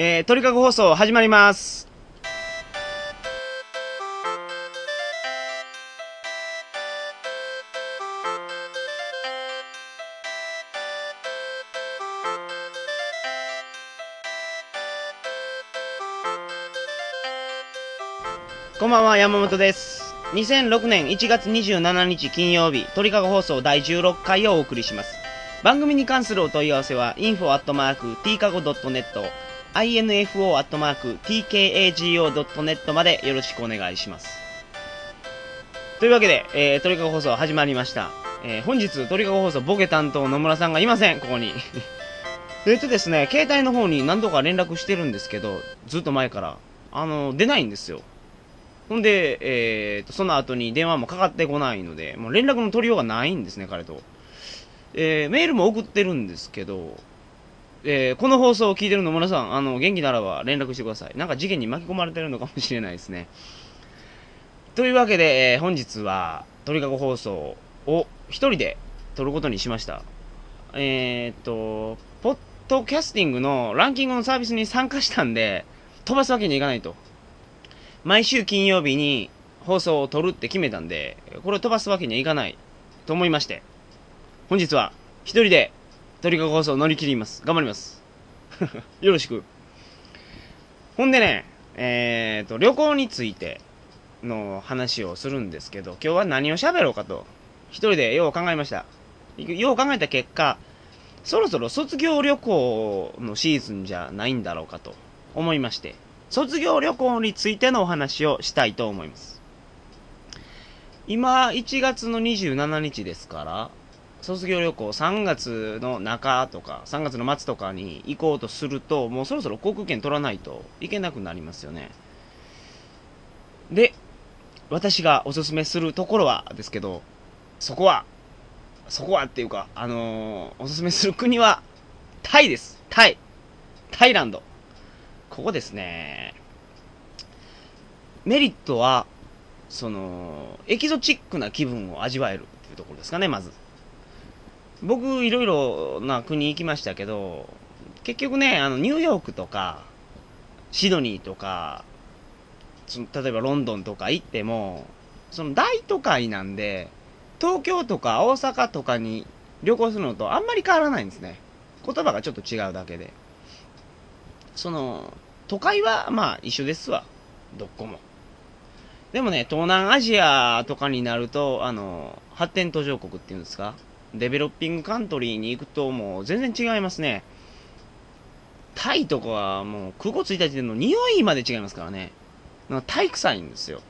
えー、鳥かご放送始まります。こんばんは、山本です。2006年1月27日金曜日、鳥かご放送第16回をお送りします。番組に関するお問い合わせは、info.tkago.net、info.tkago.net までよろしくお願いします。というわけで、えー、鳥かご放送始まりました。えー、本日、鳥かご放送ボケ担当野村さんがいません、ここに。えっとですね、携帯の方に何度か連絡してるんですけど、ずっと前から、あの、出ないんですよ。ほんで、えー、と、その後に電話もかかってこないので、もう連絡の取りようがないんですね、彼と。えー、メールも送ってるんですけど、えー、この放送を聞いてる野村さん、あの、元気ならば連絡してください。なんか事件に巻き込まれてるのかもしれないですね。というわけで、えー本日は、鳥かご放送を一人で撮ることにしました。えー、と、ポッドキャスティングのランキングのサービスに参加したんで、飛ばすわけにいかないと。毎週金曜日に放送を撮るって決めたんで、これを飛ばすわけにはいかないと思いまして、本日は一人で鳥かご放送乗り切ります。頑張ります。よろしく。ほんでね、えーと、旅行についての話をするんですけど、今日は何を喋ろうかと、一人でよう考えました。よう考えた結果、そろそろ卒業旅行のシーズンじゃないんだろうかと思いまして、卒業旅行についてのお話をしたいと思います。今、1月の27日ですから、卒業旅行3月の中とか、3月の末とかに行こうとすると、もうそろそろ航空券取らないといけなくなりますよね。で、私がおすすめするところはですけど、そこは、そこはっていうか、あのーおすすめする国は、タイです。タイ。タイランド。ここですね。メリットは、その、エキゾチックな気分を味わえるっていうところですかね、まず。僕、いろいろな国行きましたけど、結局ね、あの、ニューヨークとか、シドニーとか、例えばロンドンとか行っても、その大都会なんで、東京とか大阪とかに旅行するのとあんまり変わらないんですね。言葉がちょっと違うだけで。その、都会はまあ一緒ですわ。どこも。でもね、東南アジアとかになると、あの、発展途上国っていうんですか？デベロッピングカントリーに行くともう全然違いますね。タイとかはもう空港着いた時点の匂いまで違いますからね。なんかタイ臭いんですよ。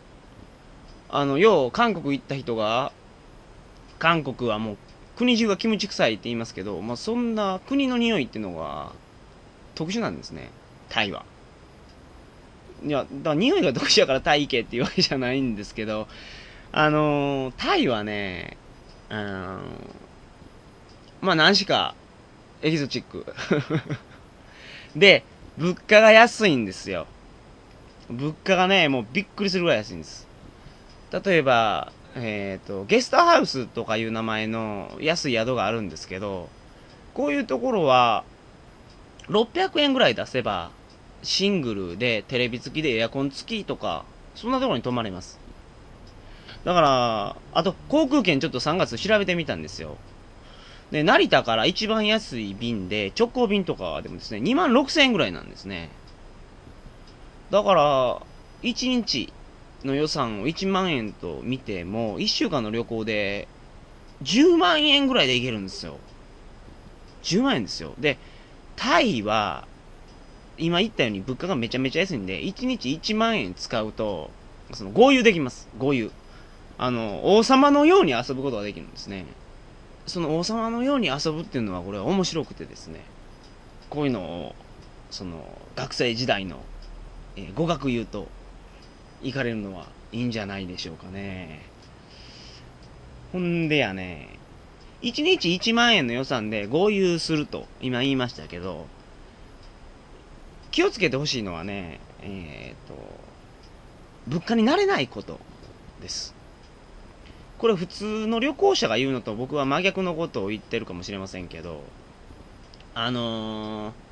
あの、よう韓国行った人が、韓国はもう国中がキムチ臭いって言いますけど、まあ、そんな国の匂いっていうのが特殊なんですね。タイは。いや、だから匂いが特殊やからタイ行けっていうわけじゃないんですけど、あのータイはね、あのまあ何しかエキゾチック。で、物価が安いんですよ。物価がね、もうびっくりするぐらい安いんです。例えば、えっ、と、ゲストハウスとかいう名前の安い宿があるんですけど、こういうところは、600円ぐらい出せば、シングルでテレビ付きでエアコン付きとか、そんなところに泊まれます。だから、あと、航空券ちょっと3月調べてみたんですよ。で、成田から一番安い便で、直行便とかでもですね、2万6000円ぐらいなんですね。だから、1日の予算を1万円と見ても、1週間の旅行で、10万円ぐらいで行けるんですよ。10万円ですよ。で、タイは、今言ったように物価がめちゃめちゃ安いんで、1日1万円使うと、その合流できます。合流。あの、王様のように遊ぶことができるんですね。その王様のように遊ぶっていうのはこれは面白くてですね。こういうのを、その、学生時代の、えー語学言うと、行かれるのはいいんじゃないでしょうかね。ほんでやね、1日1万円の予算で合流すると今言いましたけど、気をつけてほしいのはね、えっ、と、物価に慣れないことです。これ普通の旅行者が言うのと僕は真逆のことを言ってるかもしれませんけど、あのー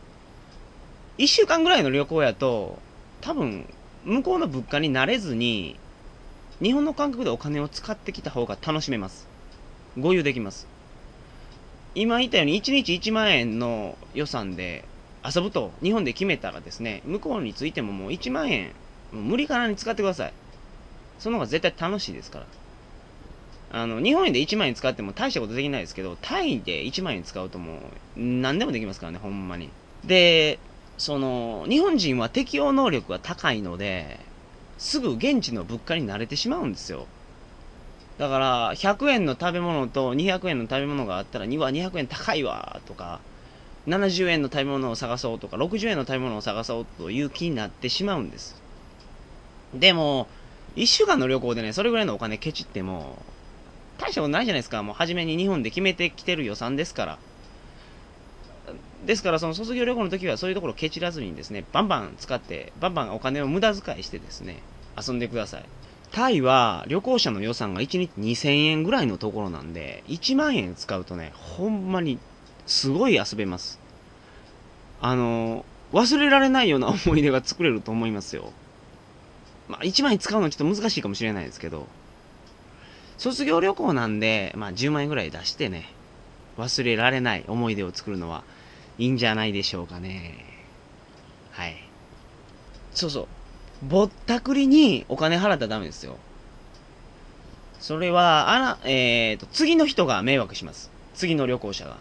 1週間ぐらいの旅行やと、多分、向こうの物価に慣れずに、日本の感覚でお金を使ってきた方が楽しめます。合流できます。今言ったように1日1万円の予算で遊ぶと日本で決めたらですね、向こうについてももう1万円、もう無理からに使ってください。その方が絶対楽しいですから。あの、日本円で1万円使っても大したことできないですけど、タイで1万円使うともう何でもできますからね、ほんまに。で、その、日本人は適応能力が高いので、すぐ現地の物価に慣れてしまうんですよ。だから、100円の食べ物と200円の食べ物があったら、2は200円高いわとか、70円の食べ物を探そうとか、60円の食べ物を探そうという気になってしまうんです。でも、1週間の旅行でね、それぐらいのお金ケチっても、大したことないじゃないですか。もう初めに日本で決めてきてる予算ですから。ですから、その卒業旅行の時はそういうところをケチらずにですね、バンバン使って、バンバンお金を無駄遣いしてですね、遊んでください。タイは旅行者の予算が1日2000円ぐらいのところなんで、1万円使うとね、ほんまにすごい遊べます。あの、忘れられないような思い出が作れると思いますよ。まあ、1万円使うのはちょっと難しいかもしれないですけど、卒業旅行なんで、まあ、10万円ぐらい出してね、忘れられない思い出を作るのはいいんじゃないでしょうかね。はい。そうそう。ぼったくりにお金払ったらダメですよ。それは、あら、えーと、次の人が迷惑します。次の旅行者が。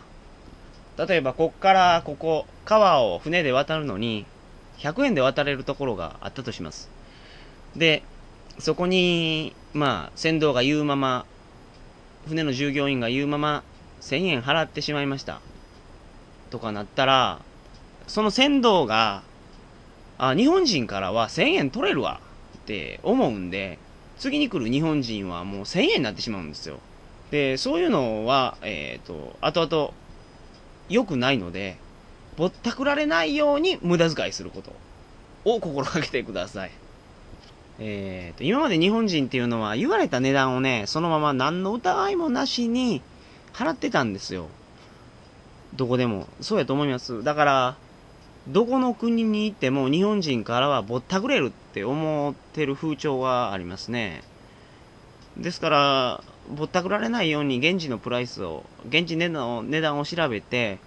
例えば、こっからここ、川を船で渡るのに、100円で渡れるところがあったとします。で、そこに、まあ、船頭が言うまま、船の従業員が言うまま、1000円払ってしまいました。とかなったら、その船頭が、あ、日本人からは1000円取れるわって思うんで、次に来る日本人はもう1000円になってしまうんですよ。で、そういうのは、えっ、ー、と、後々、良くないので、ぼったくられないように無駄遣いすることを心がけてください。えーと、今まで日本人っていうのは言われた値段をね、そのまま何の疑いもなしに払ってたんですよ。どこでも。そうやと思います。だから、どこの国に行っても日本人からはぼったくれるって思ってる風潮がありますね。ですから、ぼったくられないように現地のプライスを、現地値段を値段を調べて、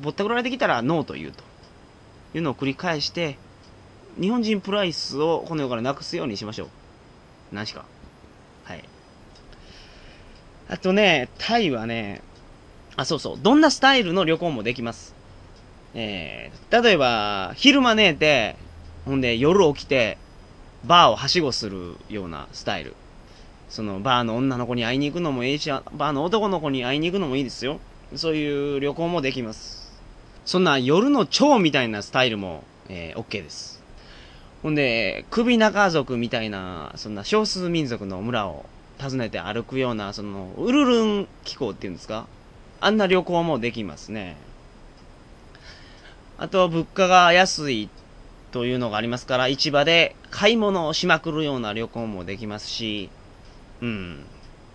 ぼったくられてきたらノーと言うというのを繰り返して、日本人プライスをこの世からなくすようにしましょう。何しか。はい。あとね、タイはね、あ、そうそう、どんなスタイルの旅行もできます。えー、例えば、昼間寝て、ほんで夜起きて、バーをはしごするようなスタイル。そのバーの女の子に会いに行くのもいいし、バーの男の子に会いに行くのもいいですよ。そういう旅行もできます。そんな夜の蝶みたいなスタイルも、えー、OK です。ほんで、首長族みたいな、そんな少数民族の村を訪ねて歩くような、その、ウルルン気候っていうんですか？あんな旅行もできますね。あと、物価が安いというのがありますから、市場で買い物をしまくるような旅行もできますし、うん。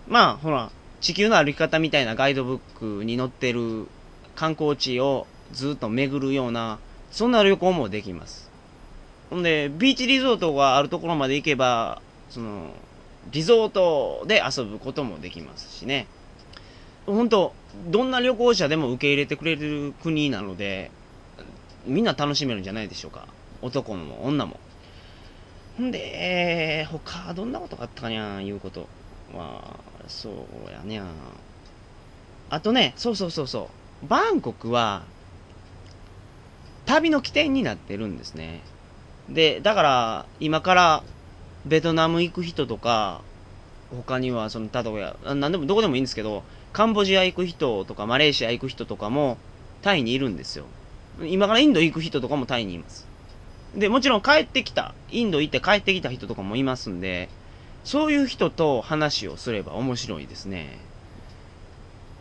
まあ、ほら、地球の歩き方みたいなガイドブックに載ってる観光地をずっと巡るような、そんな旅行もできます。ほんで、ビーチリゾートがあるところまで行けば、その、リゾートで遊ぶこともできますしね。本当どんな旅行者でも受け入れてくれる国なので、みんな楽しめるんじゃないでしょうか。男も女も。ほんで、他、どんなことがあったかにゃん、いうことは、そうやねあとね、そうそうそうそう。バンコクは、旅の起点になってるんですね。で、だから、今からベトナム行く人とか、他には、その、例えば、何でも、どこでもいいんですけど、カンボジア行く人とか、マレーシア行く人とかも、タイにいるんですよ。今からインド行く人とかもタイにいます。で、もちろん帰ってきた、インド行って帰ってきた人とかもいますんで、そういう人と話をすれば面白いですね。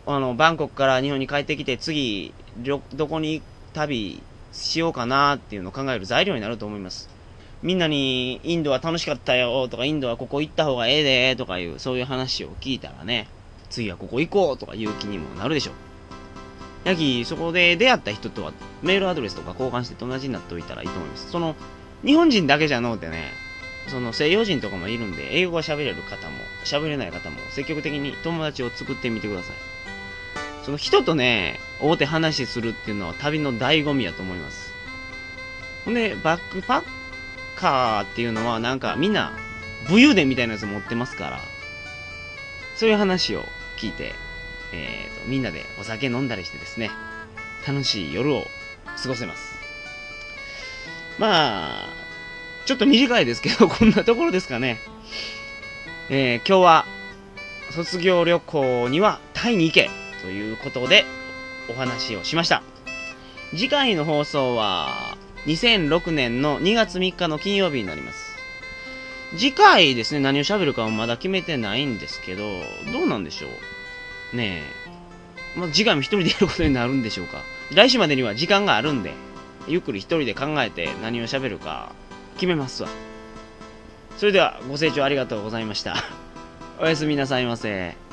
あの、バンコクから日本に帰ってきて、次、どこに旅しようかなっていうのを考える材料になると思います。みんなにインドは楽しかったよとか、インドはここ行った方がええでとかいう、そういう話を聞いたらね、次はここ行こうとかいう気にもなるでしょう。やき、そこで出会った人とはメールアドレスとか交換して友達になっておいたらいいと思います。その、日本人だけじゃのうてね、その西洋人とかもいるんで、英語が喋れる方も、喋れない方も積極的に友達を作ってみてください。その人とね、会うて話するっていうのは旅の醍醐味やと思います。ほんで、バックパッカーっていうのはなんかみんな武勇伝みたいなやつ持ってますから、そういう話を聞いて、えーと、みんなでお酒飲んだりしてですね、楽しい夜を過ごせます。まあ、ちょっと短いですけど、こんなところですかね。えー、今日は、卒業旅行にはタイに行けということでお話をしました。次回の放送は、2006年の2月3日の金曜日になります。次回ですね、何を喋るかはまだ決めてないんですけど、どうなんでしょう？ねえ。まあ、次回も一人でやることになるんでしょうか？来週までには時間があるんで、ゆっくり一人で考えて何を喋るか決めますわ。それではご清聴ありがとうございました。おやすみなさいませ。